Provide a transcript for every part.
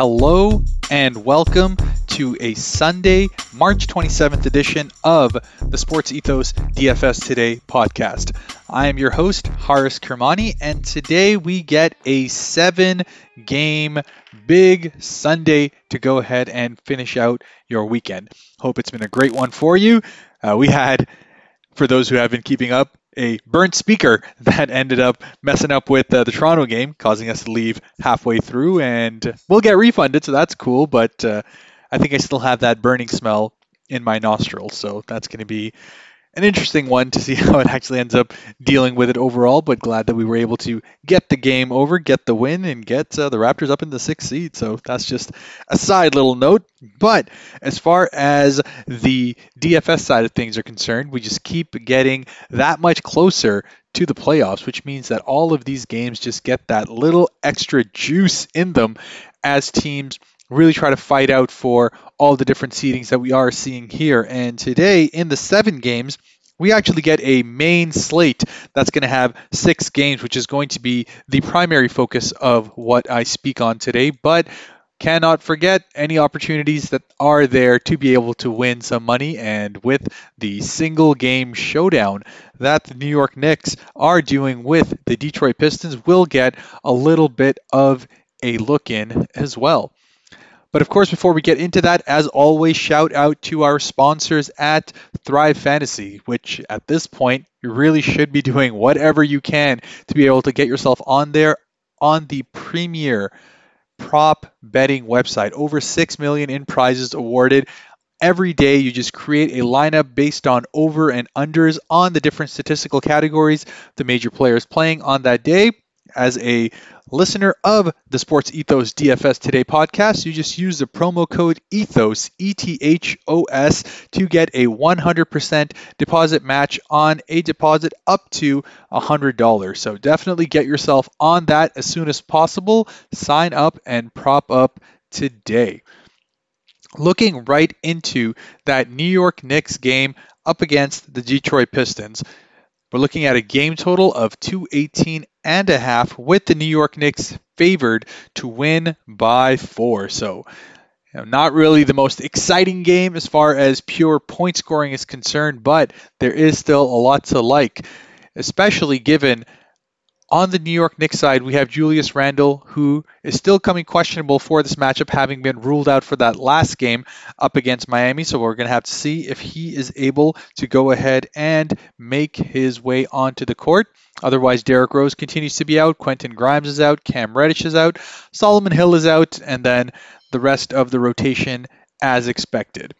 Hello and welcome to a Sunday, March 27th edition of the Sports Ethos DFS Today podcast. I am your host, Haaris Kermani, and today we get a seven game big Sunday to go ahead and finish out your weekend. Hope it's been a great one for you. Uh, we had, for those who have been keeping up, a burnt speaker that ended up messing up with uh, the Toronto game, causing us to leave halfway through, and we'll get refunded, so that's cool. But uh, I think I still have that burning smell in my nostrils, so that's going to be an interesting one to see how it actually ends up dealing with it overall. But glad that we were able to get the game over, get the win, and get uh, the Raptors up in the sixth seed. So that's just a side little note. But as far as the DFS side of things are concerned, we just keep getting that much closer to the playoffs, which means that all of these games just get that little extra juice in them as teams really try to fight out for all the different seedings that we are seeing here. And today, in the seven games, we actually get a main slate that's going to have six games, which is going to be the primary focus of what I speak on today. But cannot forget any opportunities that are there to be able to win some money. And with the single game showdown that the New York Knicks are doing with the Detroit Pistons, we'll get a little bit of a look in as well. But of course, before we get into that, as always, shout out to our sponsors at Thrive Fantasy, which at this point, you really should be doing whatever you can to be able to get yourself on there on the premier prop betting website. Over 6 million in prizes awarded. Every day, you just create a lineup based on over and unders on the different statistical categories the major players playing on that day. As a listener of the Sports Ethos DFS Today podcast, you just use the promo code ETHOS, E T H O S, to get a 100% deposit match on a deposit up to $100. So definitely get yourself on that as soon as possible. Sign up and prop up today. Looking right into that New York Knicks game up against the Detroit Pistons. We're looking at a game total of 218 and a half with the New York Knicks favored to win by four. So, you know, not really the most exciting game as far as pure point scoring is concerned, but there is still a lot to like, especially given on the New York Knicks side, we have Julius Randle, who is still coming questionable for this matchup, having been ruled out for that last game up against Miami. So we're going to have to see if he is able to go ahead and make his way onto the court. Otherwise, Derrick Rose continues to be out, Quentin Grimes is out, Cam Reddish is out, Solomon Hill is out, and then the rest of the rotation as expected.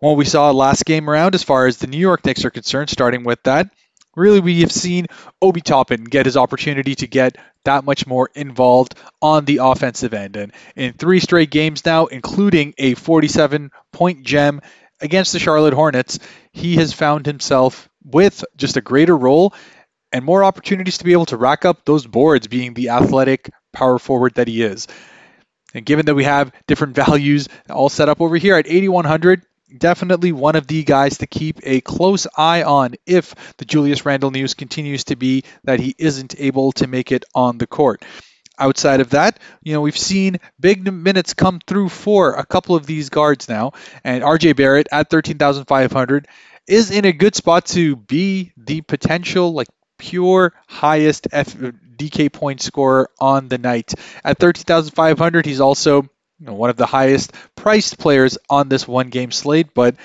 What we saw last game around, as far as the New York Knicks are concerned, starting with that, really we have seen Obi Toppin get his opportunity to get that much more involved on the offensive end. And in three straight games now, including a 47 point gem against the Charlotte Hornets, he has found himself with just a greater role and more opportunities to be able to rack up those boards, being the athletic power forward that he is. And given that we have different values all set up over here at 8,100, definitely one of the guys to keep a close eye on if the Julius Randle news continues to be that he isn't able to make it on the court. Outside of that, you know, we've seen big minutes come through for a couple of these guards now, and RJ Barrett at 13,500 is in a good spot to be the potential like pure highest F- DK point scorer on the night. At 13,500, he's also you know, one of the highest priced players on this one game slate, but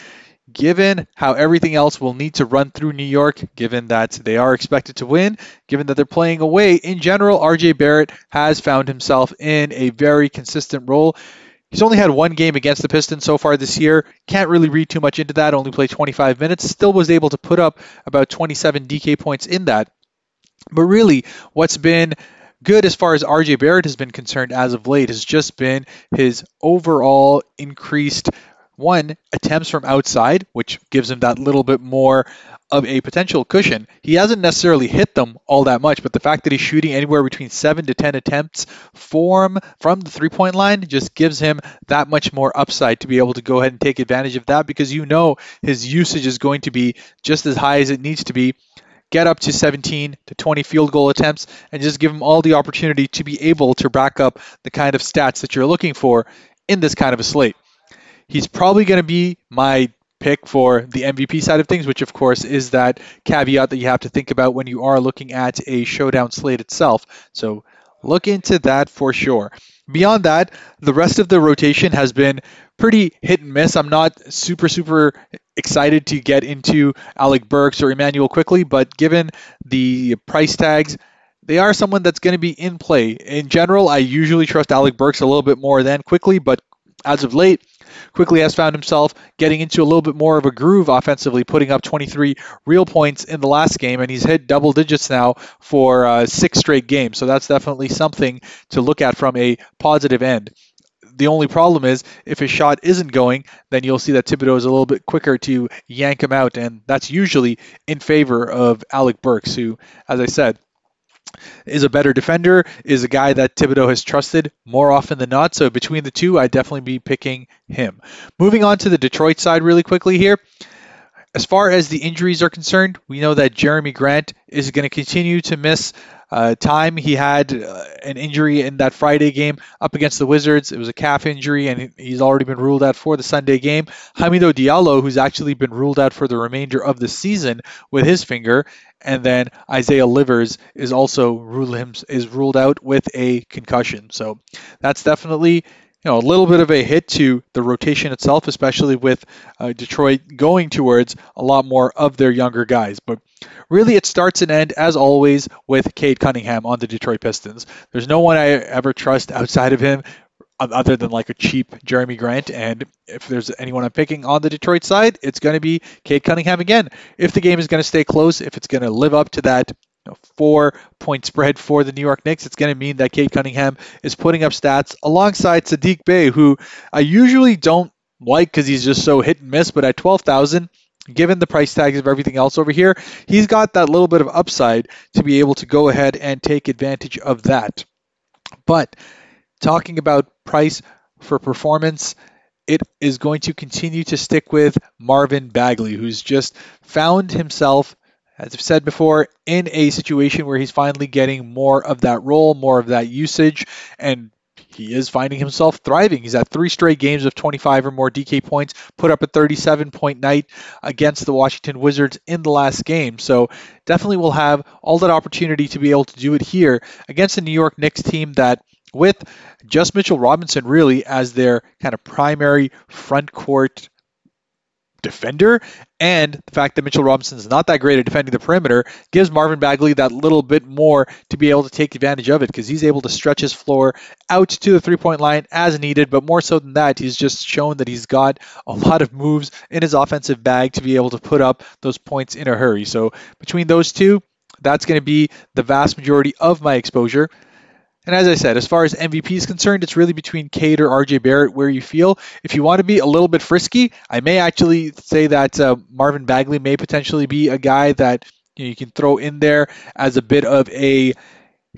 given how everything else will need to run through New York, given that they are expected to win, given that they're playing away, in general, RJ Barrett has found himself in a very consistent role. He's only had one game against the Pistons so far this year. Can't really read too much into that. Only played 25 minutes. Still was able to put up about 27 DK points in that. But really, what's been good as far as RJ Barrett has been concerned as of late has just been his overall increased one attempts from outside, which gives him that little bit more of a potential cushion. He hasn't necessarily hit them all that much, but the fact that he's shooting anywhere between seven to ten attempts form from the three point line just gives him that much more upside to be able to go ahead and take advantage of that because you know his usage is going to be just as high as it needs to be get up to 17 to 20 field goal attempts and just give him all the opportunity to be able to rack up the kind of stats that you're looking for in this kind of a slate. He's probably going to be my pick for the MVP side of things, which of course is that caveat that you have to think about when you are looking at a showdown slate itself. So look into that for sure. Beyond that, the rest of the rotation has been pretty hit and miss. I'm not super, super excited to get into Alec Burks or Immanuel Quickley, but given the price tags, they are someone that's going to be in play. In general, I usually trust Alec Burks a little bit more than Quickley, but as of late, Quickley has found himself getting into a little bit more of a groove offensively, putting up 23 real points in the last game, and he's hit double digits now for uh, six straight games. So that's definitely something to look at from a positive end. The only problem is if his shot isn't going, then you'll see that Thibodeau is a little bit quicker to yank him out, and that's usually in favor of Alec Burks, who, as I said, is a better defender, is a guy that Thibodeau has trusted more often than not. So between the two, I'd definitely be picking him. Moving on to the Detroit side really quickly here. As far as the injuries are concerned, we know that Jerami Grant is going to continue to miss uh, time. He had uh, an injury in that Friday game up against the Wizards. It was a calf injury, and he's already been ruled out for the Sunday game. Hamidou Diallo, who's actually been ruled out for the remainder of the season with his finger, and then Isaiah Livers is also ruled is ruled out with a concussion. So that's definitely you know, a little bit of a hit to the rotation itself, especially with uh, Detroit going towards a lot more of their younger guys. But really, it starts and ends, as always, with Cade Cunningham on the Detroit Pistons. There's no one I ever trust outside of him other than like a cheap Jerami Grant. And if there's anyone I'm picking on the Detroit side, it's going to be Cade Cunningham again. If the game is going to stay close, if it's going to live up to that know, four point spread for the New York Knicks, it's going to mean that Cade Cunningham is putting up stats alongside Saddiq Bey, who I usually don't like because he's just so hit and miss, but at 12,000, given the price tags of everything else over here, he's got that little bit of upside to be able to go ahead and take advantage of that. But talking about price for performance, it is going to continue to stick with Marvin Bagley, who's just found himself as I've said before, in a situation where he's finally getting more of that role, more of that usage, and he is finding himself thriving. He's at three straight games of 25 or more DK points, put up a 37 point night against the Washington Wizards in the last game. So definitely will have all that opportunity to be able to do it here against the New York Knicks team that with just Mitchell Robinson really as their kind of primary front court defender, and the fact that Mitchell Robinson is not that great at defending the perimeter gives Marvin Bagley that little bit more to be able to take advantage of it because he's able to stretch his floor out to the three point line as needed. But more so than that, he's just shown that he's got a lot of moves in his offensive bag to be able to put up those points in a hurry. So between those two, that's going to be the vast majority of my exposure. And as I said, as far as MVP is concerned, it's really between Cade or RJ Barrett where you feel. If you want to be a little bit frisky, I may actually say that uh, Marvin Bagley may potentially be a guy that you, know, you can throw in there as a bit of a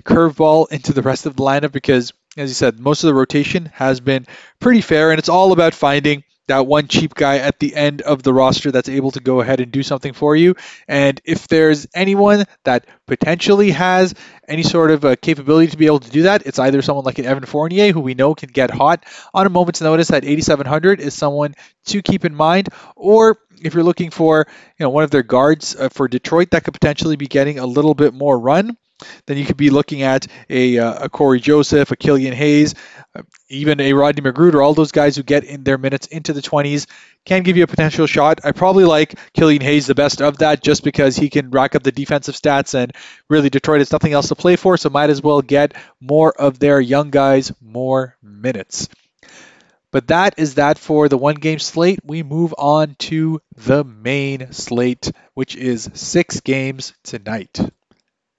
curveball into the rest of the lineup because, as you said, most of the rotation has been pretty fair, and it's all about finding that one cheap guy at the end of the roster that's able to go ahead and do something for you. And if there's anyone that potentially has any sort of a capability to be able to do that, it's either someone like an Evan Fournier, who we know can get hot on a moment's notice at 8,700, is someone to keep in mind, or if you're looking for you know one of their guards uh, for Detroit that could potentially be getting a little bit more run, then you could be looking at a, uh, a Cory Joseph, a Killian Hayes, uh, even a Rodney McGruder, all those guys who get in their minutes into the 20s can give you a potential shot. I probably like Killian Hayes the best of that just because he can rack up the defensive stats and really Detroit has nothing else to play for, so might as well get more of their young guys more minutes. But that is that for the one game slate. We move on to the main slate, which is six games tonight.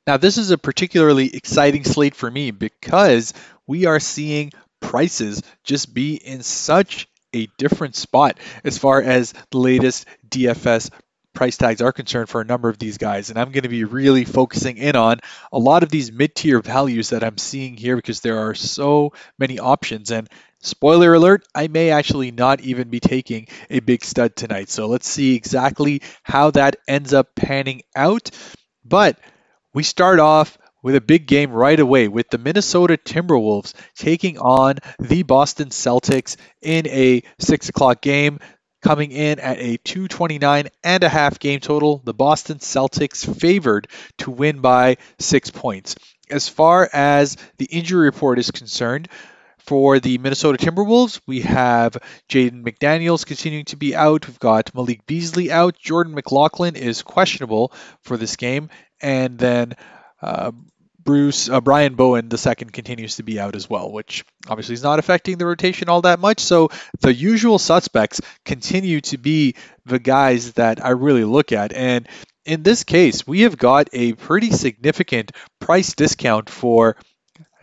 Now, this is a particularly exciting slate for me because we are seeing prices just be in such a different spot as far as the latest DFS price tags are concerned for a number of these guys. And I'm going to be really focusing in on a lot of these mid tier values that I'm seeing here because there are so many options. And spoiler alert, I may actually not even be taking a big stud tonight. So let's see exactly how that ends up panning out. But we start off with a big game right away with the Minnesota Timberwolves taking on the Boston Celtics in a 6 o'clock game coming in at a 229 and a half game total. The Boston Celtics favored to win by six points. As far as the injury report is concerned, for the Minnesota Timberwolves, we have Jaden McDaniels continuing to be out. We've got Malik Beasley out. Jordan McLaughlin is questionable for this game. And then uh, Bruce uh, Brian Bowen the second continues to be out as well, which obviously is not affecting the rotation all that much. So the usual suspects continue to be the guys that I really look at, and in this case, we have got a pretty significant price discount for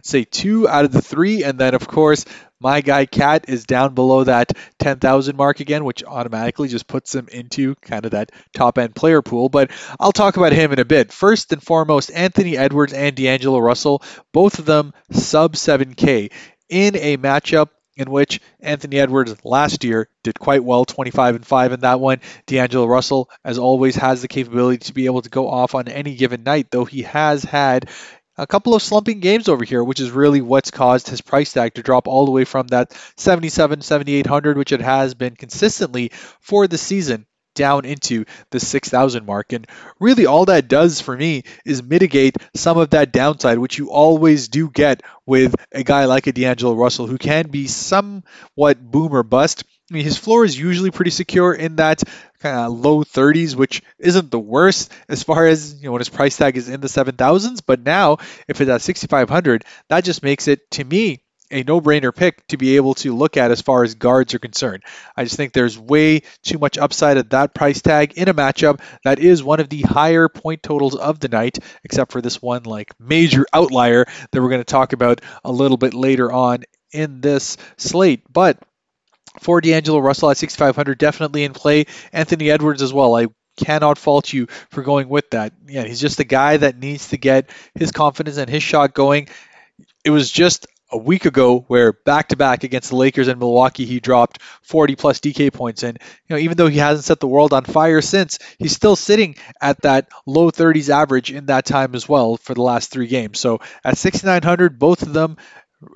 say two out of the three, and then of course my guy KAT is down below that 10,000 mark again, which automatically just puts him into kind of that top end player pool. But I'll talk about him in a bit. First and foremost, Anthony Edwards and D'Angelo Russell, both of them sub 7K in a matchup in which Anthony Edwards last year did quite well, 25 and 5 in that one. D'Angelo Russell, as always, has the capability to be able to go off on any given night, though he has had a couple of slumping games over here, which is really what's caused his price tag to drop all the way from that 77, 7800, which it has been consistently for the season, down into the 6000 mark. And really, all that does for me is mitigate some of that downside, which you always do get with a guy like a D'Angelo Russell, who can be somewhat boom or bust. I mean, his floor is usually pretty secure in that kind of low 30s, which isn't the worst as far as you know when his price tag is in the 7,000s. But now, if it's at 6,500, that just makes it to me a no-brainer pick to be able to look at as far as guards are concerned. I just think there's way too much upside at that price tag in a matchup that is one of the higher point totals of the night, except for this one like major outlier that we're going to talk about a little bit later on in this slate. But for D'Angelo Russell at 6,500, definitely in play. Anthony Edwards as well. I cannot fault you for going with that. Yeah, he's just a guy that needs to get his confidence and his shot going. It was just a week ago where back to back against the Lakers and Milwaukee he dropped 40 plus DK points and you know even though he hasn't set the world on fire since he's still sitting at that low 30s average in that time as well for the last 3 games. So at 6900 both of them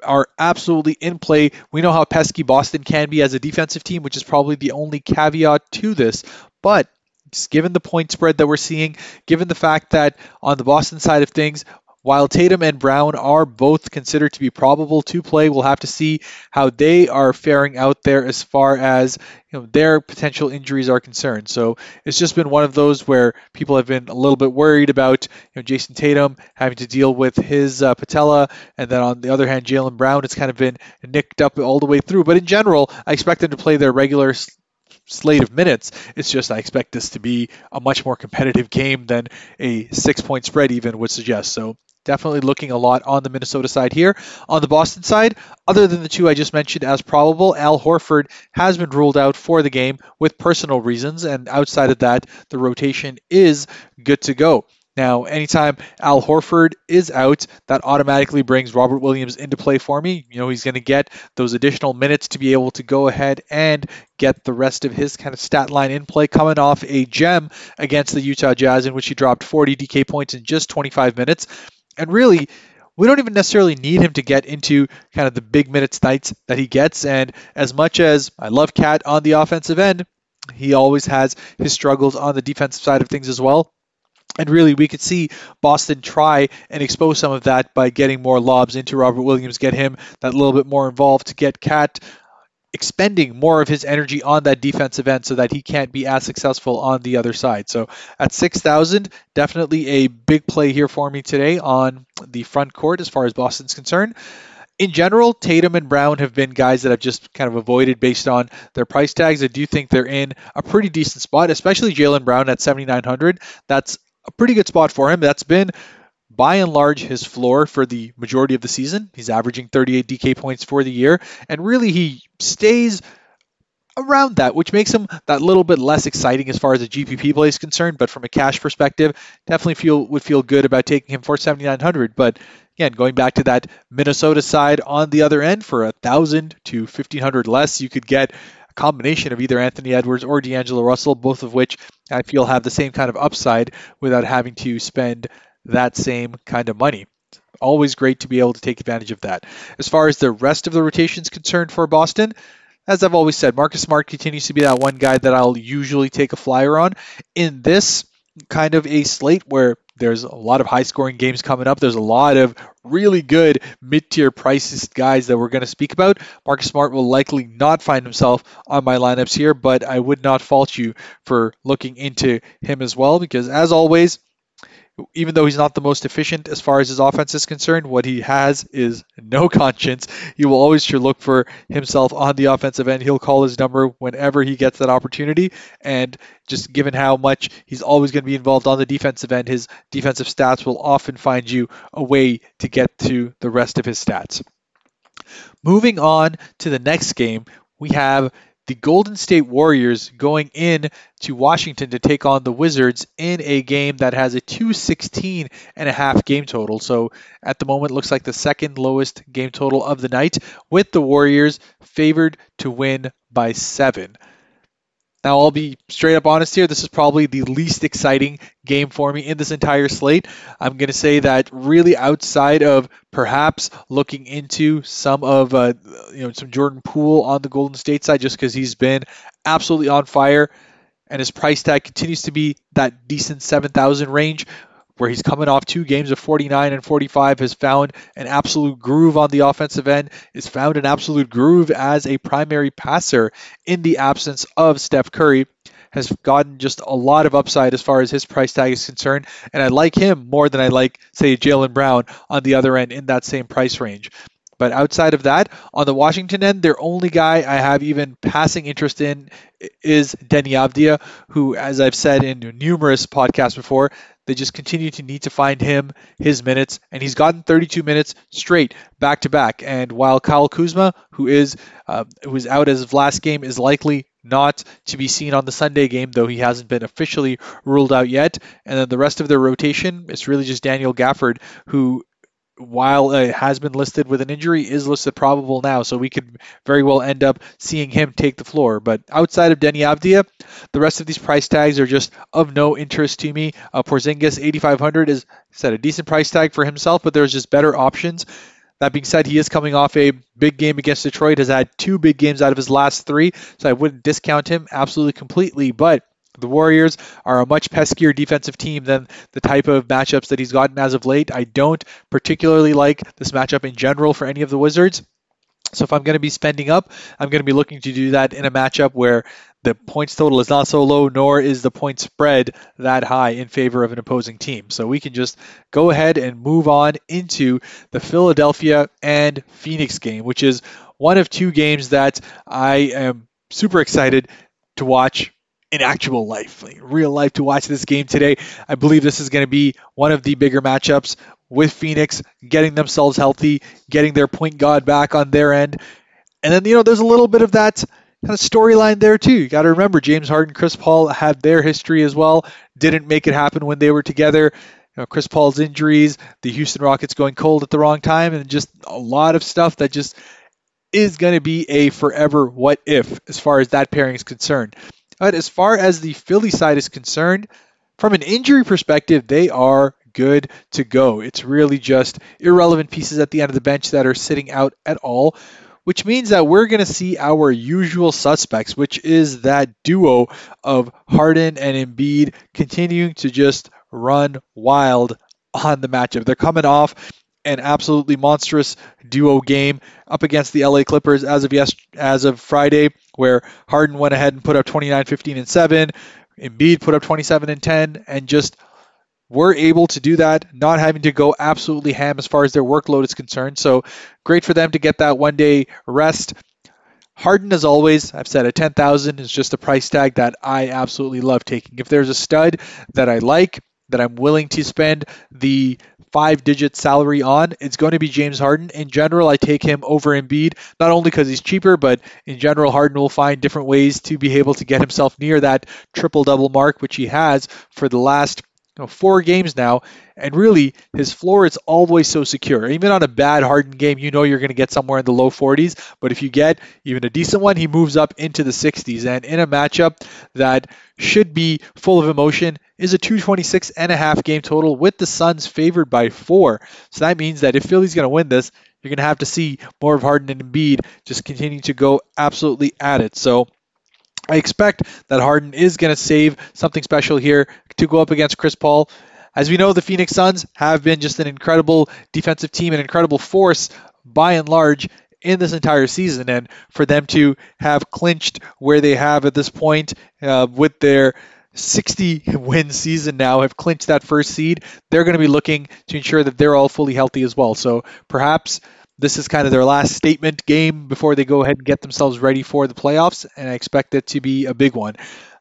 are absolutely in play. We know how pesky Boston can be as a defensive team, which is probably the only caveat to this. But just given the point spread that we're seeing, given the fact that on the Boston side of things, while Tatum and Brown are both considered to be probable to play, we'll have to see how they are faring out there as far as you know their potential injuries are concerned. So it's just been one of those where people have been a little bit worried about you know Jayson Tatum having to deal with his uh, patella, and then on the other hand, Jaylen Brown has kind of been nicked up all the way through. But in general, I expect them to play their regular slate of minutes. It's just I expect this to be a much more competitive game than a six point spread even would suggest. So definitely looking a lot on the Minnesota side here. On the Boston side, other than the two I just mentioned as probable, Al Horford has been ruled out for the game with personal reasons, and outside of that, the rotation is good to go. Now, anytime Al Horford is out, that automatically brings Robert Williams into play for me. You know, he's going to get those additional minutes to be able to go ahead and get the rest of his kind of stat line in play, coming off a gem against the Utah Jazz in which he dropped 40 DK points in just 25 minutes. And really, we don't even necessarily need him to get into kind of the big minutes nights that he gets. And as much as I love KAT on the offensive end, he always has his struggles on the defensive side of things as well. And really, we could see Boston try and expose some of that by getting more lobs into Robert Williams, get him that little bit more involved to get KAT expending more of his energy on that defensive end so that he can't be as successful on the other side. So at 6,000, definitely a big play here for me today on the front court as far as Boston's concerned. In general, Tatum and Brown have been guys that I've just kind of avoided based on their price tags. I do think they're in a pretty decent spot, especially Jaylen Brown at 7,900. That's a pretty good spot for him. That's been by and large his floor for the majority of the season. He's averaging 38 DK points for the year, and really he stays around that, which makes him that little bit less exciting as far as a GPP play is concerned. But from a cash perspective, definitely feel would feel good about taking him for 7,900. But again, going back to that Minnesota side on the other end, for a thousand to 1,500 less, you could get a combination of either Anthony Edwards or D'Angelo Russell, both of which I feel have the same kind of upside without having to spend that same kind of money. Always great to be able to take advantage of that. As far as the rest of the rotation is concerned for Boston, as I've always said, Marcus Smart continues to be that one guy that I'll usually take a flyer on. In this kind of a slate where there's a lot of high scoring games coming up. There's a lot of really good mid tier prices guys that we're going to speak about. Marcus Smart will likely not find himself on my lineups here, but I would not fault you for looking into him as well because, as always, even though he's not the most efficient as far as his offense is concerned, what he has is no conscience. He will always sure look for himself on the offensive end. He'll call his number whenever he gets that opportunity. And just given how much he's always going to be involved on the defensive end, his defensive stats will often find you a way to get to the rest of his stats. Moving on to the next game, we have the Golden State Warriors going in to Washington to take on the Wizards in a game that has a 216 and a half game total. So at the moment looks like the second lowest game total of the night with the Warriors favored to win by 7. Now, I'll be straight up honest here. This is probably the least exciting game for me in this entire slate. I'm going to say that really outside of perhaps looking into some of uh, you know some Jordan Poole on the Golden State side, just because he's been absolutely on fire, and his price tag continues to be that decent 7,000 range where he's coming off two games of 49 and 45, has found an absolute groove on the offensive end, has found an absolute groove as a primary passer in the absence of Steph Curry. Has gotten just a lot of upside as far as his price tag is concerned, and I like him more than I like, say, Jaylen Brown on the other end in that same price range. But outside of that, on the Washington end, their only guy I have even passing interest in is Deni Avdija, who, as I've said in numerous podcasts before, they just continue to need to find him his minutes, and he's gotten 32 minutes straight back to back. And while Kyle Kuzma, who is uh, who is out as of last game, is likely not to be seen on the Sunday game, though he hasn't been officially ruled out yet. And then the rest of their rotation, it's really just Daniel Gafford, who while it has been listed with an injury, is listed probable now. So we could very well end up seeing him take the floor. But outside of Deni Avdija, the rest of these price tags are just of no interest to me. Uh, Porzingis 8,500 is set a decent price tag for himself, but there's just better options. That being said, he is coming off a big game against Detroit, has had two big games out of his last three, so I wouldn't discount him absolutely completely. But the Warriors are a much peskier defensive team than the type of matchups that he's gotten as of late. I don't particularly like this matchup in general for any of the Wizards. So if I'm going to be spending up, I'm going to be looking to do that in a matchup where the points total is not so low, nor is the point spread that high in favor of an opposing team. So we can just go ahead and move on into the Philadelphia and Phoenix game, which is one of two games that I am super excited to watch in actual life, like real life, to watch this game today. I believe this is going to be one of the bigger matchups with Phoenix getting themselves healthy, getting their point guard back on their end. And then, you know, there's a little bit of that kind of storyline there, too. You got to remember, James Harden, Chris Paul had their history as well, didn't make it happen when they were together. You know, Chris Paul's injuries, the Houston Rockets going cold at the wrong time, and just a lot of stuff that just is going to be a forever what if as far as that pairing is concerned. But as far as the Philly side is concerned, from an injury perspective, they are good to go. It's really just irrelevant pieces at the end of the bench that are sitting out at all, which means that we're going to see our usual suspects, which is that duo of Harden and Embiid continuing to just run wild on the matchup. They're coming off an absolutely monstrous duo game up against the LA Clippers as of yes as of Friday, where Harden went ahead and put up 29, 15, and 7. Embiid put up 27 and 10, and just were able to do that, not having to go absolutely ham as far as their workload is concerned. So great for them to get that one day rest. Harden, as always, I've said a 10,000 is just a price tag that I absolutely love taking. If there's a stud that I like, that I'm willing to spend the five digit salary on, it's going to be James Harden. In general, I take him over Embiid, not only because he's cheaper, but in general, Harden will find different ways to be able to get himself near that triple double mark, which he has for the last you know, four games now, and really his floor is always so secure. Even on a bad Harden game, you know you're going to get somewhere in the low 40s. But if you get even a decent one, he moves up into the 60s. And in a matchup that should be full of emotion, is a 226 and a half game total with the Suns favored by four. So that means that if Philly's going to win this, you're going to have to see more of Harden and Embiid just continue to go absolutely at it. So I expect that Harden is going to save something special here to go up against Chris Paul. As we know, the Phoenix Suns have been just an incredible defensive team, an incredible force by and large in this entire season. And for them to have clinched where they have at this point uh, with their 60 win season now, have clinched that first seed, they're going to be looking to ensure that they're all fully healthy as well. So perhaps this is kind of their last statement game before they go ahead and get themselves ready for the playoffs, and I expect it to be a big one.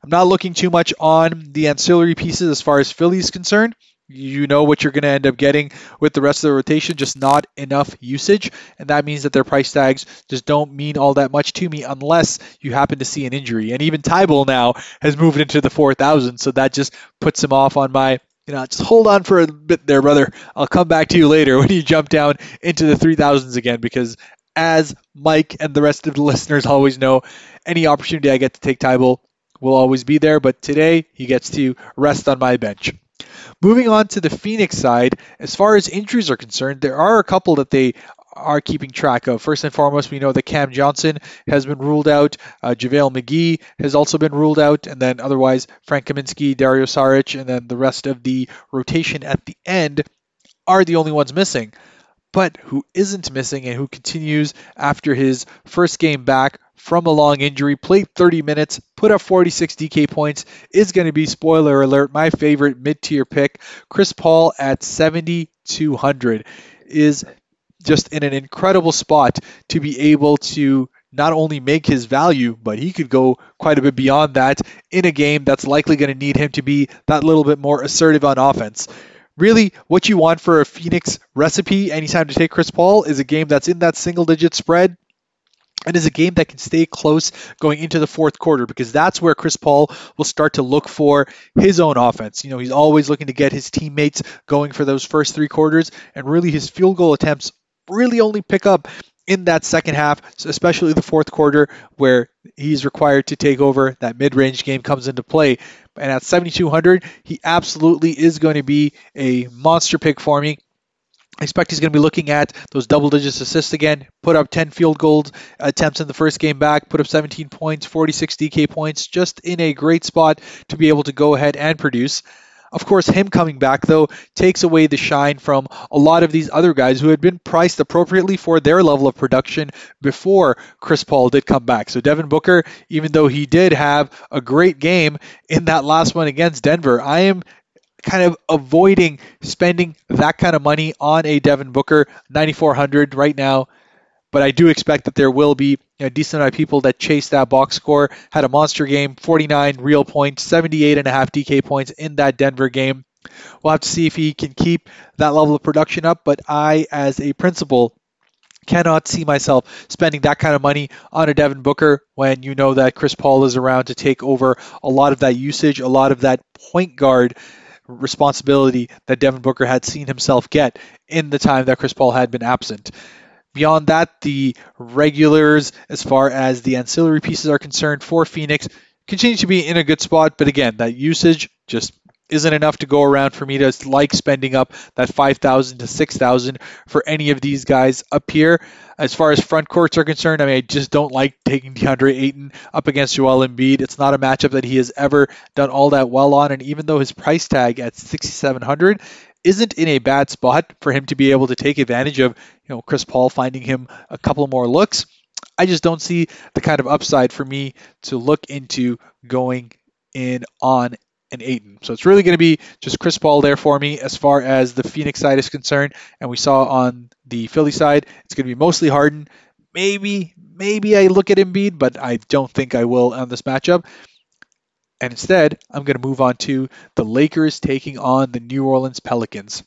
I'm not looking too much on the ancillary pieces as far as Philly is concerned. You know what you're going to end up getting with the rest of the rotation, just not enough usage. And that means that their price tags just don't mean all that much to me unless you happen to see an injury. And even Thybulle now has moved into the 4,000, so that just puts him off on my you know, just hold on for a bit there, brother. I'll come back to you later when you jump down into the 3000s again because as Mike and the rest of the listeners always know, any opportunity I get to take Thybulle will always be there, but today he gets to rest on my bench. Moving on to the Phoenix side, as far as injuries are concerned, there are a couple that they are keeping track of. First and foremost, we know that Cam Johnson has been ruled out. Uh, JaVale McGee has also been ruled out. And then otherwise, Frank Kaminsky, Dario Saric, and then the rest of the rotation at the end are the only ones missing. But who isn't missing and who continues after his first game back from a long injury, played 30 minutes, put up 46 DK points, is going to be, spoiler alert, my favorite mid tier pick. Chris Paul at 7,200 is just in an incredible spot to be able to not only make his value, but he could go quite a bit beyond that in a game that's likely going to need him to be that little bit more assertive on offense. Really, what you want for a Phoenix recipe anytime to take Chris Paul is a game that's in that single digit spread and is a game that can stay close going into the fourth quarter because that's where Chris Paul will start to look for his own offense. You know, he's always looking to get his teammates going for those first three quarters, and really his field goal attempts really only pick up in that second half, especially the fourth quarter, where he's required to take over. That mid range game comes into play. And at 7,200, he absolutely is going to be a monster pick for me. I expect he's going to be looking at those double digits assists again, put up 10 field goal attempts in the first game back, put up 17 points, 46 DK points, just in a great spot to be able to go ahead and produce. Of course, him coming back, though, takes away the shine from a lot of these other guys who had been priced appropriately for their level of production before Chris Paul did come back. So, Devin Booker, even though he did have a great game in that last one against Denver, I am kind of avoiding spending that kind of money on a Devin Booker 9400 right now but I do expect that there will be a decent amount of people that chase that box score. Had a monster game, 49 real points, 78 and a half DK points in that Denver game. We'll have to see if he can keep that level of production up, but I, as a principal, cannot see myself spending that kind of money on a Devin Booker when you know that Chris Paul is around to take over a lot of that usage, a lot of that point guard responsibility that Devin Booker had seen himself get in the time that Chris Paul had been absent. Beyond that, the regulars, as far as the ancillary pieces are concerned for Phoenix, continue to be in a good spot. But again, that usage just isn't enough to go around for me to like spending up that 5000 to 6000 for any of these guys up here. As far as front courts are concerned, I mean, I just don't like taking DeAndre Ayton up against Joel Embiid. It's not a matchup that he has ever done all that well on. And even though his price tag at 6700 isn't in a bad spot for him to be able to take advantage of, you know, Chris Paul finding him a couple more looks. I just don't see the kind of upside for me to look into going in on an Ayton. So it's really going to be just Chris Paul there for me as far as the Phoenix side is concerned. And we saw on the Philly side, it's going to be mostly Harden. Maybe, maybe I look at Embiid, but I don't think I will on this matchup. And instead, I'm going to move on to the Lakers taking on the New Orleans Pelicans.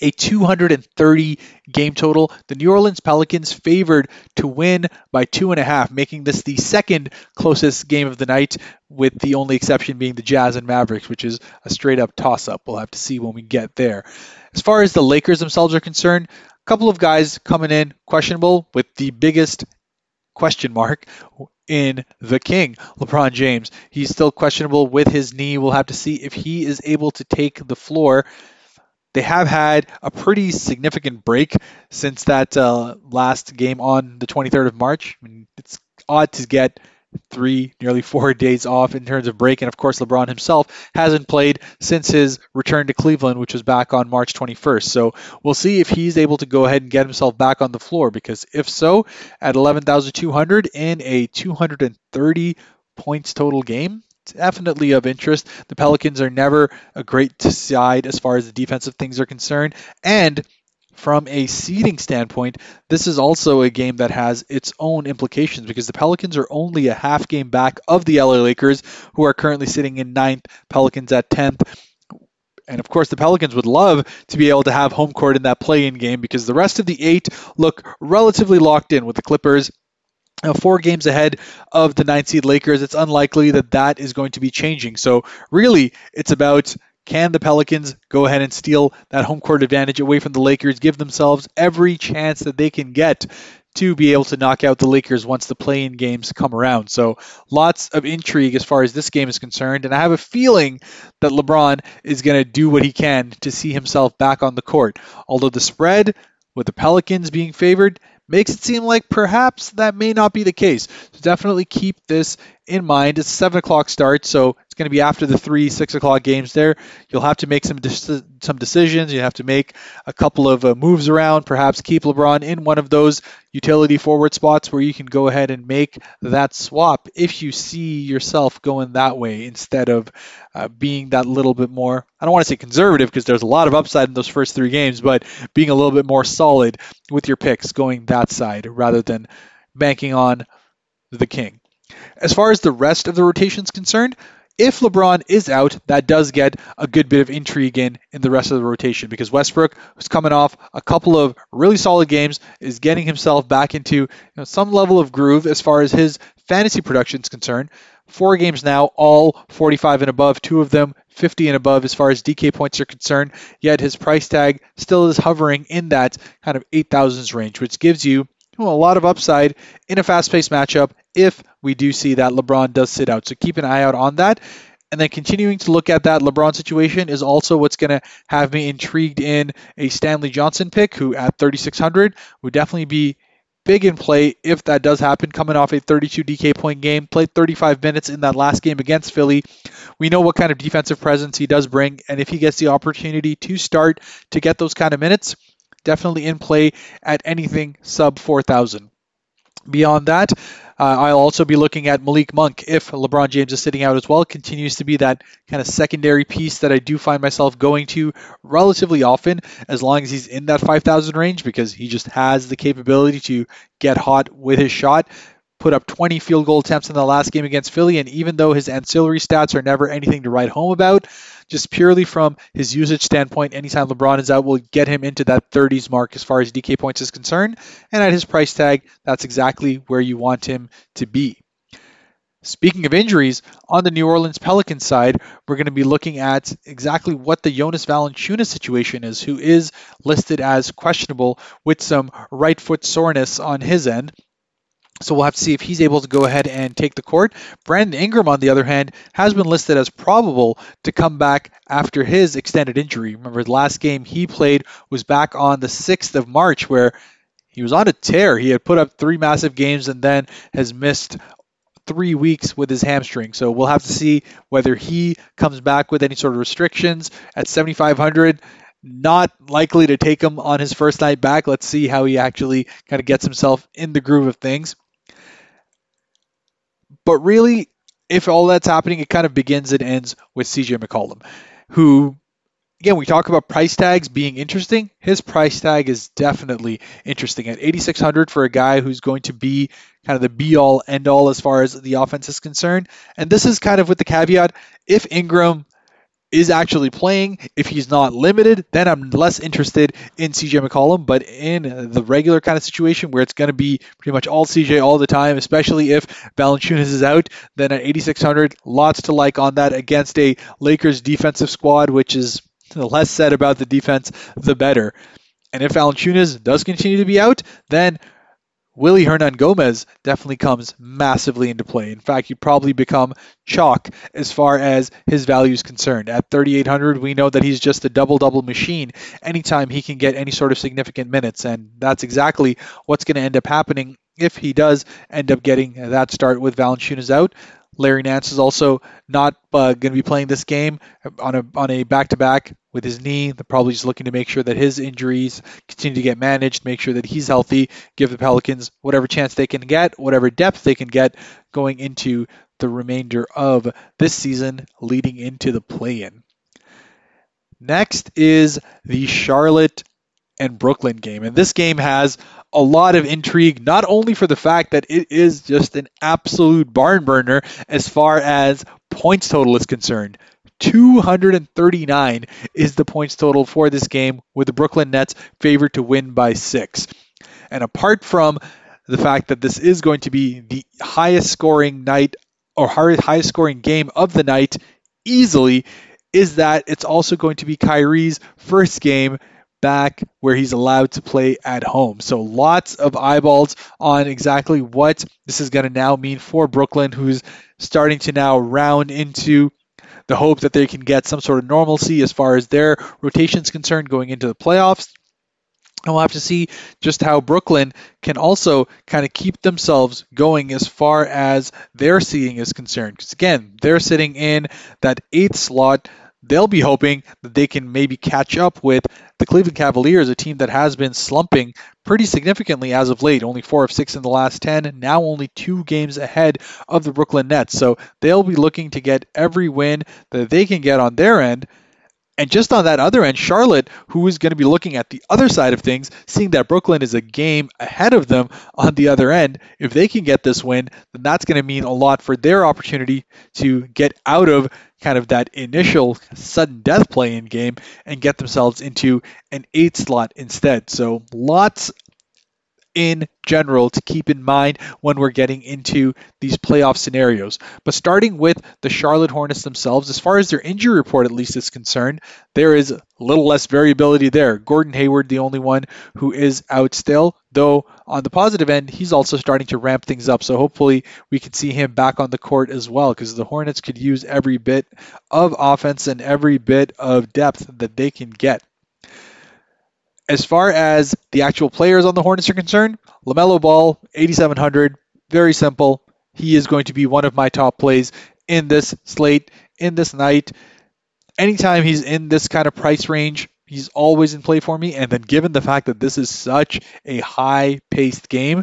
A 230 game total. The New Orleans Pelicans favored to win by two and a half, making this the second closest game of the night, with the only exception being the Jazz and Mavericks, which is a straight up toss up. We'll have to see when we get there. As far as the Lakers themselves are concerned, a couple of guys coming in questionable, with the biggest question mark in the king, LeBron James. He's still questionable with his knee. We'll have to see if he is able to take the floor they have had a pretty significant break since that uh, last game on the 23rd of March. I mean, it's odd to get three, nearly four days off in terms of break. And of course, LeBron himself hasn't played since his return to Cleveland, which was back on March 21st. So we'll see if he's able to go ahead and get himself back on the floor, because if so, at 11,200 in a 230 points total game, definitely of interest. The Pelicans are never a great side as far as the defensive things are concerned. And from a seeding standpoint, this is also a game that has its own implications because the Pelicans are only a half game back of the LA Lakers, who are currently sitting in ninth, Pelicans at 10th. And of course, the Pelicans would love to be able to have home court in that play in game because the rest of the eight look relatively locked in with the Clippers now, four games ahead of the ninth seed Lakers, it's unlikely that that is going to be changing. So, really, it's about can the Pelicans go ahead and steal that home court advantage away from the Lakers, give themselves every chance that they can get to be able to knock out the Lakers once the play-in games come around. So lots of intrigue as far as this game is concerned, and I have a feeling that LeBron is going to do what he can to see himself back on the court. Although the spread with the Pelicans being favored makes it seem like perhaps that may not be the case. So definitely keep this in mind. It's seven o'clock start, so it's going to be after the three six o'clock games. There, you'll have to make some de- some decisions. You have to make a couple of uh, moves around. Perhaps keep LeBron in one of those utility forward spots where you can go ahead and make that swap if you see yourself going that way instead of uh, being that little bit more. I don't want to say conservative because there's a lot of upside in those first three games, but being a little bit more solid with your picks, going that side rather than banking on the king. As far as the rest of the rotation is concerned, if LeBron is out, that does get a good bit of intrigue in in the rest of the rotation because Westbrook, who's coming off a couple of really solid games, is getting himself back into you know, some level of groove as far as his fantasy production is concerned. Four games now, all 45 and above, two of them 50 and above as far as DK points are concerned, yet his price tag still is hovering in that kind of 8,000s range, which gives you a lot of upside in a fast paced matchup if we do see that LeBron does sit out. So keep an eye out on that. And then continuing to look at that LeBron situation is also what's going to have me intrigued in a Stanley Johnson pick, who at 3,600 would definitely be big in play if that does happen. Coming off a 32 DK point game, played 35 minutes in that last game against Philly. We know what kind of defensive presence he does bring, and if he gets the opportunity to start to get those kind of minutes, definitely in play at anything sub 4,000. Beyond that, uh, I'll also be looking at Malik Monk if LeBron James is sitting out as well. Continues to be that kind of secondary piece that I do find myself going to relatively often, as long as he's in that 5,000 range, because he just has the capability to get hot with his shot put up 20 field goal attempts in the last game against Philly, and even though his ancillary stats are never anything to write home about, just purely from his usage standpoint, anytime LeBron is out, will get him into that 30s mark as far as DK points is concerned. And at his price tag, that's exactly where you want him to be. Speaking of injuries, on the New Orleans Pelicans side, we're going to be looking at exactly what the Jonas Valanciunas situation is, who is listed as questionable with some right foot soreness on his end. So we'll have to see if he's able to go ahead and take the court. Brandon Ingram, on the other hand, has been listed as probable to come back after his extended injury. Remember, the last game he played was back on the 6th of March, where he was on a tear. He had put up three massive games and then has missed three weeks with his hamstring. So we'll have to see whether he comes back with any sort of restrictions at 7,500 not likely to take him on his first night back. Let's see how he actually kind of gets himself in the groove of things. But really, if all that's happening, it kind of begins and ends with CJ McCollum, who, again, we talk about price tags being interesting. His price tag is definitely interesting at 8,600 for a guy who's going to be kind of the be all end all as far as the offense is concerned. And this is kind of with the caveat if Ingram is actually playing. If he's not limited, then I'm less interested in CJ McCollum. But in the regular kind of situation where it's going to be pretty much all CJ all the time, especially if Valanciunas is out, then at 8,600, lots to like on that against a Lakers defensive squad, which is the less said about the defense, the better. And if Valanciunas does continue to be out, then Willy Hernangomez definitely comes massively into play. In fact, you probably become chalk as far as his value is concerned. At 3,800, we know that he's just a double double machine anytime he can get any sort of significant minutes. And that's exactly what's going to end up happening if he does end up getting that start with Valanciunas out. Larry Nance is also not uh, going to be playing this game on a on a back to back with his knee. They're probably just looking to make sure that his injuries continue to get managed, make sure that he's healthy, give the Pelicans whatever chance they can get, whatever depth they can get going into the remainder of this season, leading into the play in. Next is the Charlotte and Brooklyn game. And this game has a lot of intrigue, not only for the fact that it is just an absolute barn burner as far as points total is concerned. 239 is the points total for this game, with the Brooklyn Nets favored to win by six. And apart from the fact that this is going to be the highest scoring night or highest scoring game of the night easily, is that it's also going to be Kyrie's first game back where he's allowed to play at home. So lots of eyeballs on exactly what this is going to now mean for Brooklyn, who's starting to now round into the hope that they can get some sort of normalcy as far as their rotation is concerned going into the playoffs. And we'll have to see just how Brooklyn can also kind of keep themselves going as far as their seeding is concerned. Because again, they're sitting in that eighth slot they'll be hoping that they can maybe catch up with the Cleveland Cavaliers, a team that has been slumping pretty significantly as of late. Only four of six in the last 10, now only two games ahead of the Brooklyn Nets. So they'll be looking to get every win that they can get on their end. And just on that other end, Charlotte, who is going to be looking at the other side of things, seeing that Brooklyn is a game ahead of them on the other end, if they can get this win, then that's going to mean a lot for their opportunity to get out of kind of that initial sudden death play in game and get themselves into an eight slot instead. So lots in general to keep in mind when we're getting into these playoff scenarios. But starting with the Charlotte Hornets themselves, as far as their injury report at least is concerned, there is a little less variability there. Gordon Hayward, the only one who is out still, though on the positive end, he's also starting to ramp things up. So hopefully we can see him back on the court as well because the Hornets could use every bit of offense and every bit of depth that they can get. As far as the actual players on the Hornets are concerned, LaMelo Ball, 8,700, very simple. He is going to be one of my top plays in this slate, in this night. Anytime he's in this kind of price range, he's always in play for me. And then, given the fact that this is such a high paced game,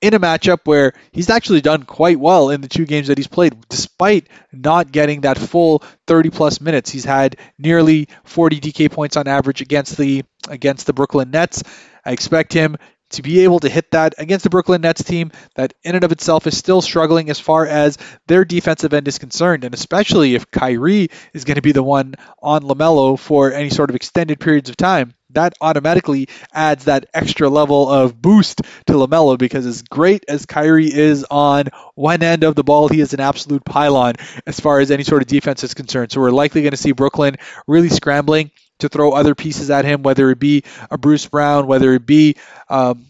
in a matchup where he's actually done quite well in the two games that he's played, despite not getting that full 30 plus minutes. He's had nearly 40 DK points on average against the against the Brooklyn Nets. I expect him to be able to hit that against the Brooklyn Nets team that in and of itself is still struggling as far as their defensive end is concerned, and especially if Kyrie is going to be the one on LaMelo for any sort of extended periods of time, that automatically adds that extra level of boost to LaMelo because as great as Kyrie is on one end of the ball, he is an absolute pylon as far as any sort of defense is concerned. So we're likely going to see Brooklyn really scrambling to throw other pieces at him, whether it be a Bruce Brown, whether it be um,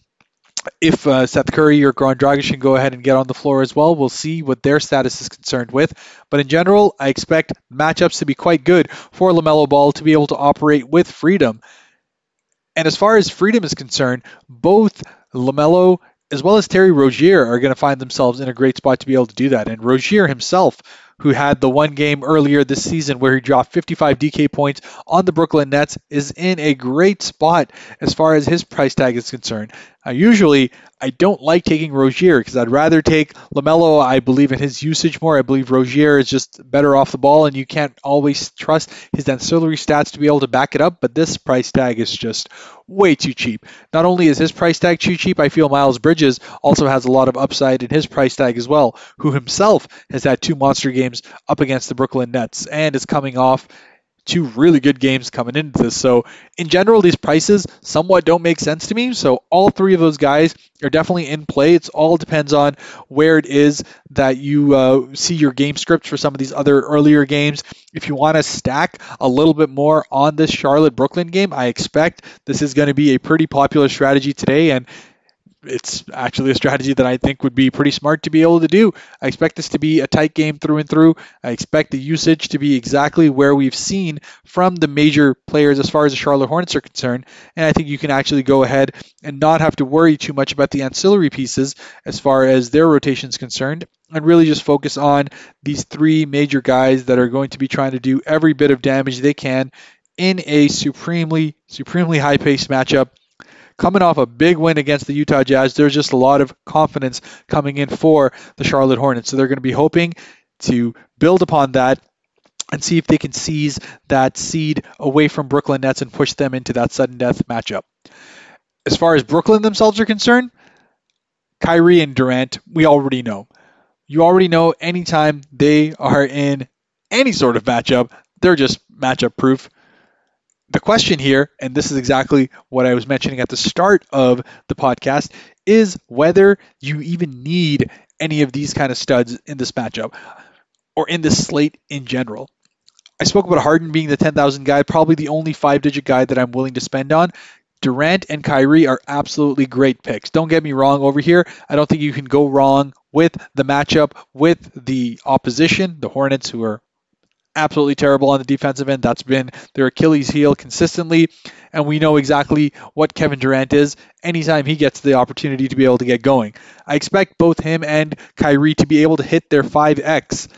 if uh, Seth Curry or Goran Dragic can go ahead and get on the floor as well, we'll see what their status is concerned with. But in general, I expect matchups to be quite good for LaMelo Ball to be able to operate with freedom. And as far as freedom is concerned, both LaMelo as well as Terry Rozier are going to find themselves in a great spot to be able to do that. And Rozier himself, who had the one game earlier this season where he dropped 55 DK points on the Brooklyn Nets, is in a great spot as far as his price tag is concerned. Uh, usually, I don't like taking Rozier because I'd rather take LaMelo. I believe in his usage more. I believe Rozier is just better off the ball, and you can't always trust his ancillary stats to be able to back it up. But this price tag is just way too cheap. Not only is his price tag too cheap, I feel Miles Bridges also has a lot of upside in his price tag as well, who himself has had two monster games up against the Brooklyn Nets and is coming off two really good games coming into this. So, in general, these prices somewhat don't make sense to me. So, all three of those guys are definitely in play. It all depends on where it is that you uh, see your game scripts for some of these other earlier games. If you want to stack a little bit more on this Charlotte Brooklyn game, I expect this is going to be a pretty popular strategy today. And it's actually a strategy that I think would be pretty smart to be able to do. I expect this to be a tight game through and through. I expect the usage to be exactly where we've seen from the major players as far as the Charlotte Hornets are concerned. And I think you can actually go ahead and not have to worry too much about the ancillary pieces as far as their rotation is concerned. And really just focus on these three major guys that are going to be trying to do every bit of damage they can in a supremely, supremely high paced matchup coming off a big win against the Utah Jazz, there's just a lot of confidence coming in for the Charlotte Hornets. So they're going to be hoping to build upon that and see if they can seize that seed away from Brooklyn Nets and push them into that sudden death matchup. As far as Brooklyn themselves are concerned, Kyrie and Durant, we already know. You already know anytime they are in any sort of matchup, they're just matchup proof the question here, and this is exactly what I was mentioning at the start of the podcast, is whether you even need any of these kind of studs in this matchup or in this slate in general. I spoke about Harden being the 10,000 guy, probably the only five digit guy that I'm willing to spend on. Durant and Kyrie are absolutely great picks. Don't get me wrong over here. I don't think you can go wrong with the matchup with the opposition, the Hornets, who are absolutely terrible on the defensive end. That's been their Achilles heel consistently. And we know exactly what Kevin Durant is anytime he gets the opportunity to be able to get going. I expect both him and Kyrie to be able to hit their 5X.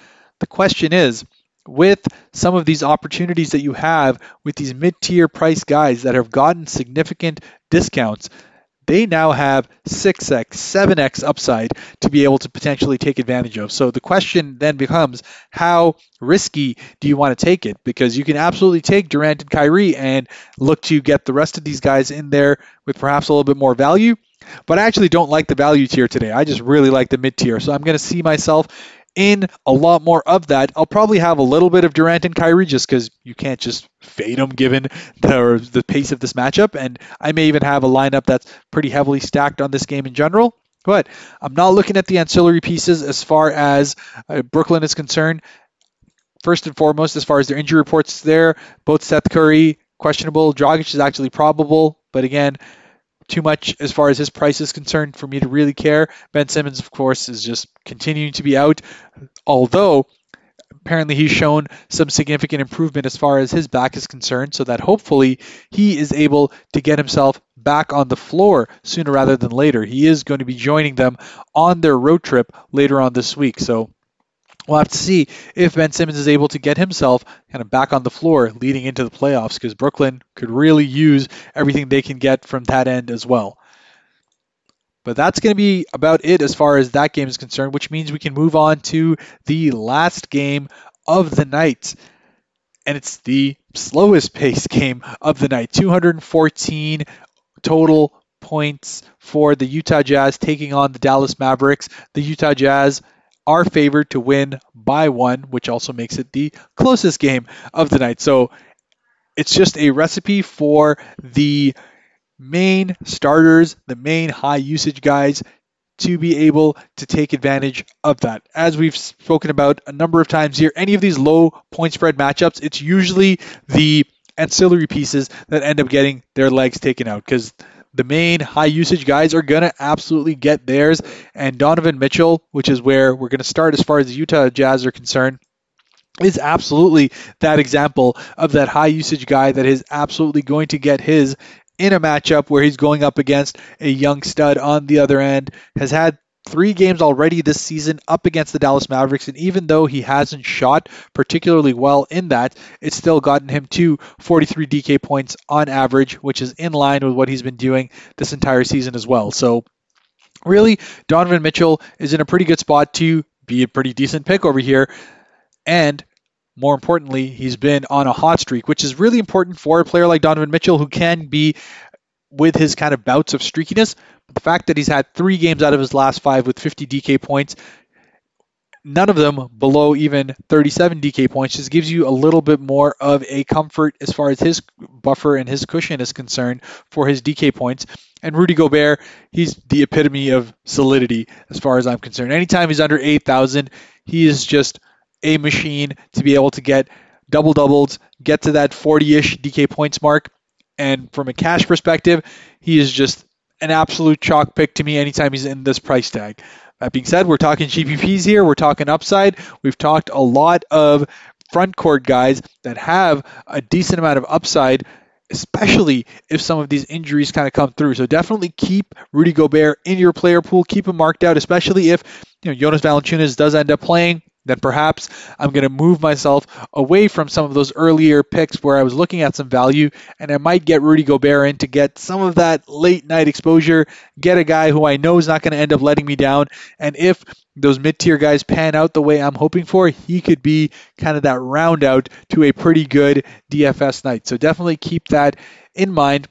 The question is, with some of these opportunities that you have with these mid tier price guys that have gotten significant discounts, they now have 6x, 7x upside to be able to potentially take advantage of. So the question then becomes how risky do you want to take it? Because you can absolutely take Durant and Kyrie and look to get the rest of these guys in there with perhaps a little bit more value. But I actually don't like the value tier today. I just really like the mid tier. So I'm going to see myself in a lot more of that. I'll probably have a little bit of Durant and Kyrie just because you can't just fade them given the, the pace of this matchup. And I may even have a lineup that's pretty heavily stacked on this game in general. But I'm not looking at the ancillary pieces as far as uh, Brooklyn is concerned. First and foremost, as far as their injury reports there, both Seth Curry questionable, Dragic is actually probable. But again, too much as far as his price is concerned for me to really care. Ben Simmons, of course, is just continuing to be out, although apparently he's shown some significant improvement as far as his back is concerned, so that hopefully he is able to get himself back on the floor sooner rather than later. He is going to be joining them on their road trip later on this week, so we'll have to see if Ben Simmons is able to get himself kind of back on the floor leading into the playoffs because Brooklyn could really use everything they can get from that end as well. But that's going to be about it as far as that game is concerned, which means we can move on to the last game of the night. And it's the slowest pace game of the night 214 total points for the Utah Jazz taking on the Dallas Mavericks. The Utah Jazz are favored to win by one, which also makes it the closest game of the night. So it's just a recipe for the main starters, the main high usage guys to be able to take advantage of that. As we've spoken about a number of times here, any of these low point spread matchups, it's usually the ancillary pieces that end up getting their legs taken out because the main high usage guys are going to absolutely get theirs. And Donovan Mitchell, which is where we're going to start as far as the Utah Jazz are concerned, is absolutely that example of that high usage guy that is absolutely going to get his in a matchup where he's going up against a young stud on the other end, has had three games already this season up against the Dallas Mavericks, and even though he hasn't shot particularly well in that, it's still gotten him to 43 DK points on average, which is in line with what he's been doing this entire season as well. So, really, Donovan Mitchell is in a pretty good spot to be a pretty decent pick over here. And more importantly, he's been on a hot streak, which is really important for a player like Donovan Mitchell who can be with his kind of bouts of streakiness, the fact that he's had three games out of his last five with 50 DK points none of them below even 37 DK points just gives you a little bit more of a comfort as far as his buffer and his cushion is concerned for his DK points. And Rudy Gobert, he's the epitome of solidity as far as I'm concerned. Anytime he's under 8,000, he is just a machine to be able to get double doubles, get to that 40 ish DK points mark. And from a cash perspective, he is just an absolute chalk pick to me anytime he's in this price tag. That being said, we're talking GPPs here, we're talking upside. We've talked a lot of front court guys that have a decent amount of upside, especially if some of these injuries kind of come through. So definitely keep Rudy Gobert in your player pool, keep him marked out, especially if you know Jonas Valanciunas does end up playing then perhaps I'm going to move myself away from some of those earlier picks where I was looking at some value, and I might get Rudy Gobert in to get some of that late night exposure, get a guy who I know is not going to end up letting me down, and if those mid tier guys pan out the way I'm hoping for, he could be kind of that round out to a pretty good DFS night. So definitely keep that in mind.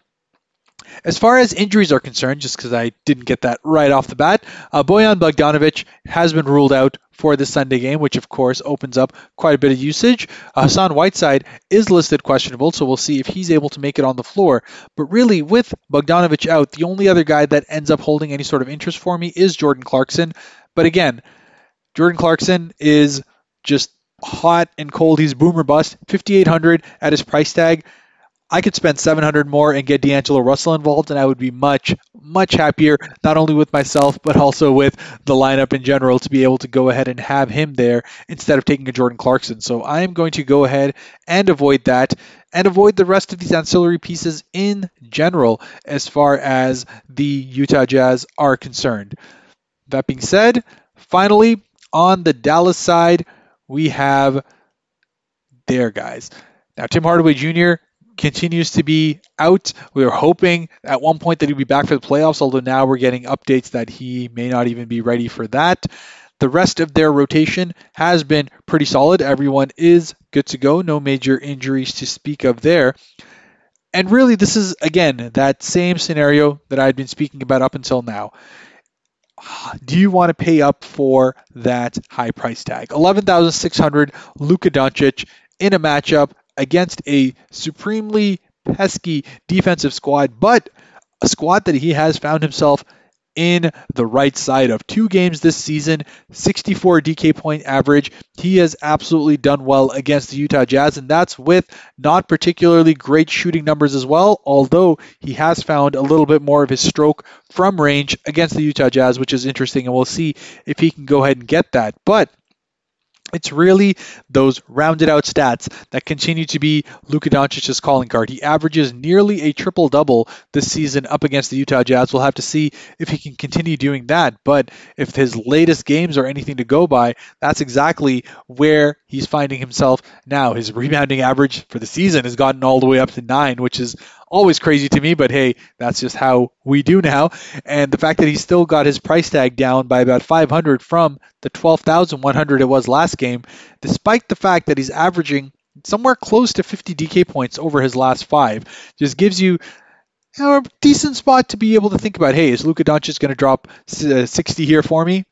As far as injuries are concerned, just because I didn't get that right off the bat, uh, Bojan Bogdanovic has been ruled out for the Sunday game, which of course opens up quite a bit of usage. Uh, Hassan Whiteside is listed questionable, so we'll see if he's able to make it on the floor. But really, with Bogdanovic out, the only other guy that ends up holding any sort of interest for me is Jordan Clarkson. But again, Jordan Clarkson is just hot and cold. He's boomer bust. 5,800 at his price tag. I could spend 700 more and get D'Angelo Russell involved, and I would be much, much happier, not only with myself, but also with the lineup in general to be able to go ahead and have him there instead of taking a Jordan Clarkson. So I am going to go ahead and avoid that and avoid the rest of these ancillary pieces in general as far as the Utah Jazz are concerned. That being said, finally, on the Dallas side, we have their guys. Now, Tim Hardaway Jr continues to be out. We were hoping at one point that he'd be back for the playoffs, although now we're getting updates that he may not even be ready for that. The rest of their rotation has been pretty solid. Everyone is good to go. No major injuries to speak of there. And really, this is, again, that same scenario that I've been speaking about up until now. Do you want to pay up for that high price tag? 11,600 Luka Doncic in a matchup against a supremely pesky defensive squad, but a squad that he has found himself in the right side of. Two games this season, 64 DK point average. He has absolutely done well against the Utah Jazz, and that's with not particularly great shooting numbers as well, although he has found a little bit more of his stroke from range against the Utah Jazz, which is interesting, and we'll see if he can go ahead and get that. But it's really those rounded out stats that continue to be Luka Doncic's calling card. He averages nearly a triple double this season up against the Utah Jazz. We'll have to see if he can continue doing that. But if his latest games are anything to go by, that's exactly where he's finding himself now. His rebounding average for the season has gotten all the way up to nine, which is always crazy to me, but hey, that's just how we do now. And the fact that he still got his price tag down by about 500 from the 12,100 it was last game, despite the fact that he's averaging somewhere close to 50 DK points over his last five, just gives you a decent spot to be able to think about. Hey, is Luka Doncic going to drop uh, 60 here for me?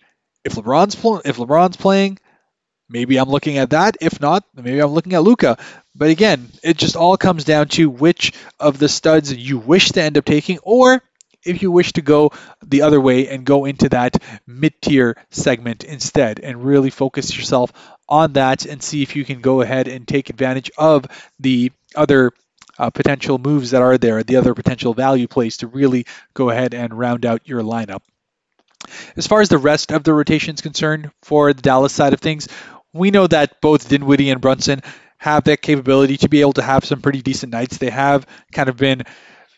If LeBron's pl- if LeBron's playing, maybe I'm looking at that. If not, maybe I'm looking at Luka. But again, it just all comes down to which of the studs you wish to end up taking, or if you wish to go the other way and go into that mid tier segment instead and really focus yourself on that and see if you can go ahead and take advantage of the other uh, potential moves that are there, the other potential value plays to really go ahead and round out your lineup. As far as the rest of the rotation is concerned for the Dallas side of things, we know that both Dinwiddie and Brunson have that capability to be able to have some pretty decent nights. They have kind of been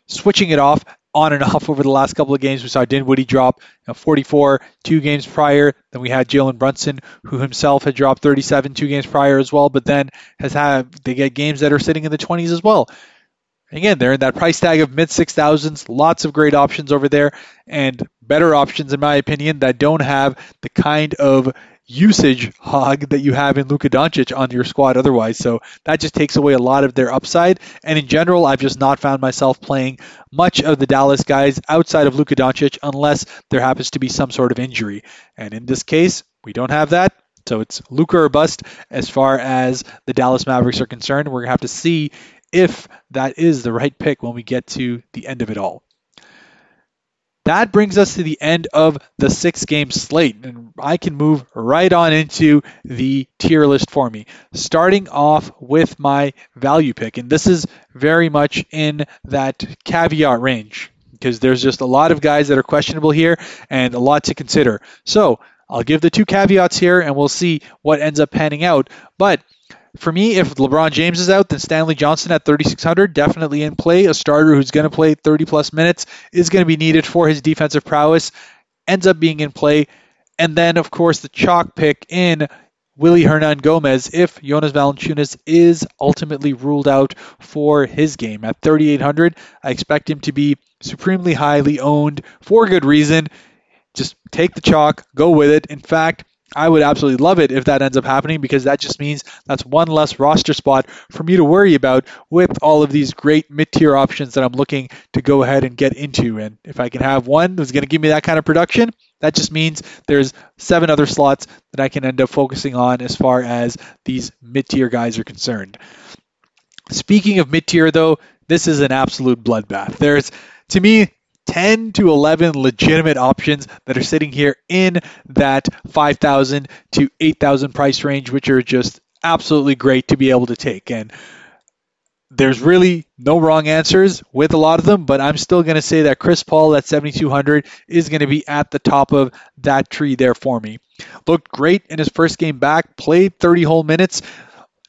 switching it off on and off over the last couple of games. We saw Dinwiddie drop you know, 44 two games prior. Then we had Jalen Brunson, who himself had dropped 37 two games prior as well, but then has had they get games that are sitting in the 20s as well. Again, they're in that price tag of mid 6,000s. Lots of great options over there, and better options, in my opinion, that don't have the kind of usage hog that you have in Luka Doncic on your squad otherwise. So that just takes away a lot of their upside. And in general, I've just not found myself playing much of the Dallas guys outside of Luka Doncic unless there happens to be some sort of injury. And in this case, we don't have that. So it's Luka or bust as far as the Dallas Mavericks are concerned. We're going to have to see if that is the right pick when we get to the end of it all. That brings us to the end of the six game slate, and I can move right on into the tier list for me. Starting off with my value pick, and this is very much in that caveat range because there's just a lot of guys that are questionable here and a lot to consider. So I'll give the two caveats here and we'll see what ends up panning out. But for me, if LeBron James is out, then Stanley Johnson at 3,600 definitely in play. A starter who's going to play 30 plus minutes is going to be needed for his defensive prowess. Ends up being in play. And then, of course, the chalk pick in Willy Hernangomez if Jonas Valanciunas is ultimately ruled out for his game. At 3,800, I expect him to be supremely highly owned for good reason. Just take the chalk, go with it. In fact, I would absolutely love it if that ends up happening because that just means that's one less roster spot for me to worry about with all of these great mid tier options that I'm looking to go ahead and get into. And if I can have one that's going to give me that kind of production, that just means there's seven other slots that I can end up focusing on as far as these mid tier guys are concerned. Speaking of mid tier, though, this is an absolute bloodbath. There's, to me, 10 to 11 legitimate options that are sitting here in that 5,000 to 8,000 price range, which are just absolutely great to be able to take. And there's really no wrong answers with a lot of them, but I'm still going to say that Chris Paul at 7,200 is going to be at the top of that tree there for me. Looked great in his first game back, played 30 whole minutes,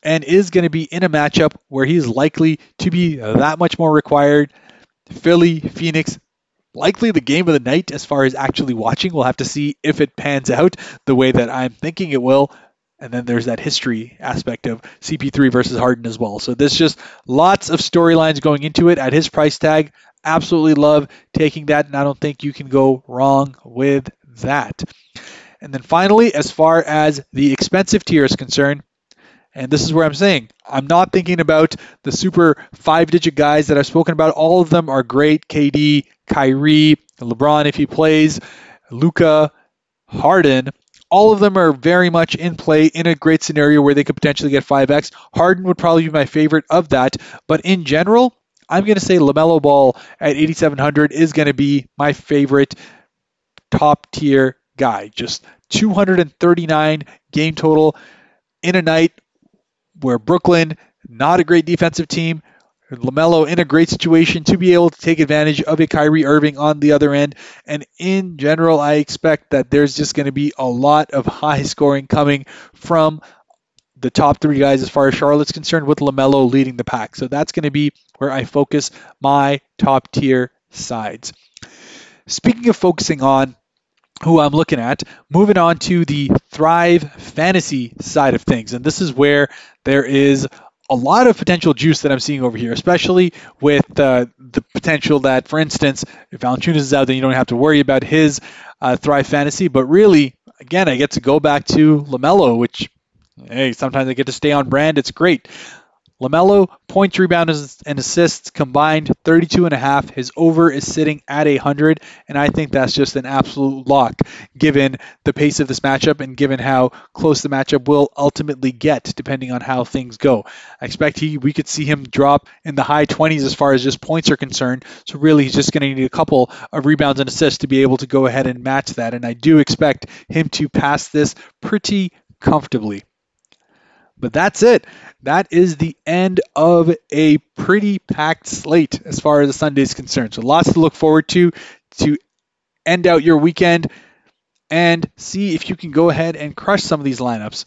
and is going to be in a matchup where he's likely to be that much more required. Philly, Phoenix, likely the game of the night as far as actually watching. We'll have to see if it pans out the way that I'm thinking it will. And then there's that history aspect of CP3 versus Harden as well. So there's just lots of storylines going into it at his price tag. Absolutely love taking that, and I don't think you can go wrong with that. And then finally, as far as the expensive tier is concerned, and this is where I'm saying I'm not thinking about the super five digit guys that I've spoken about. All of them are great. KD, Kyrie, LeBron if he plays, Luka, Harden. All of them are very much in play in a great scenario where they could potentially get 5x. Harden would probably be my favorite of that. But in general, I'm going to say LaMelo Ball at 8,700 is going to be my favorite top tier guy. Just 239 game total in a night where Brooklyn, not a great defensive team, LaMelo in a great situation to be able to take advantage of a Kyrie Irving on the other end. And in general, I expect that there's just going to be a lot of high scoring coming from the top three guys as far as Charlotte's concerned, with LaMelo leading the pack. So that's going to be where I focus my top tier sides. Speaking of focusing on who I'm looking at. Moving on to the Thrive Fantasy side of things. And this is where there is a lot of potential juice that I'm seeing over here, especially with uh, the potential that, for instance, if Valanciunas is out, then you don't have to worry about his uh, Thrive Fantasy. But really, again, I get to go back to LaMelo, which, hey, sometimes I get to stay on brand. It's great. LaMelo, points, rebounds, and assists combined 32 and a half. His over is sitting at 100, and I think that's just an absolute lock given the pace of this matchup and given how close the matchup will ultimately get depending on how things go. I expect he we could see him drop in the high 20s as far as just points are concerned. So really he's just going to need a couple of rebounds and assists to be able to go ahead and match that, and I do expect him to pass this pretty comfortably. But that's it. That is the end of a pretty packed slate as far as the Sunday is concerned. So lots to look forward to to end out your weekend and see if you can go ahead and crush some of these lineups.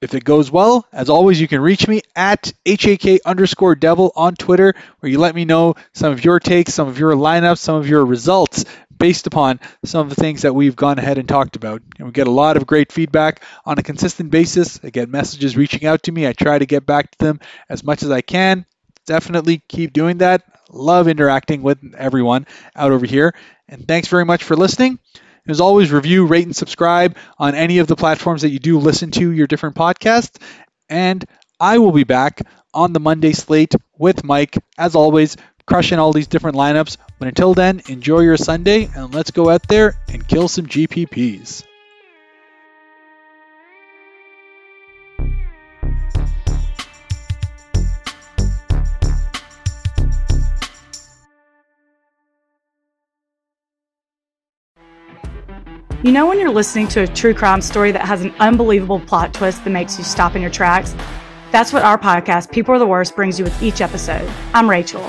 If it goes well, as always, you can reach me at HAK underscore devil on Twitter, where you let me know some of your takes, some of your lineups, some of your results based upon some of the things that we've gone ahead and talked about. And we get a lot of great feedback on a consistent basis. I get messages reaching out to me. I try to get back to them as much as I can. Definitely keep doing that. Love interacting with everyone out over here. And thanks very much for listening. As always, review, rate, and subscribe on any of the platforms that you do listen to your different podcasts. And I will be back on the Monday slate with Mike, as always, crushing all these different lineups. But until then, enjoy your Sunday and let's go out there and kill some GPPs. You know, when you're listening to a true crime story that has an unbelievable plot twist that makes you stop in your tracks? That's what our podcast, People Are the Worst, brings you with each episode. I'm Rachel.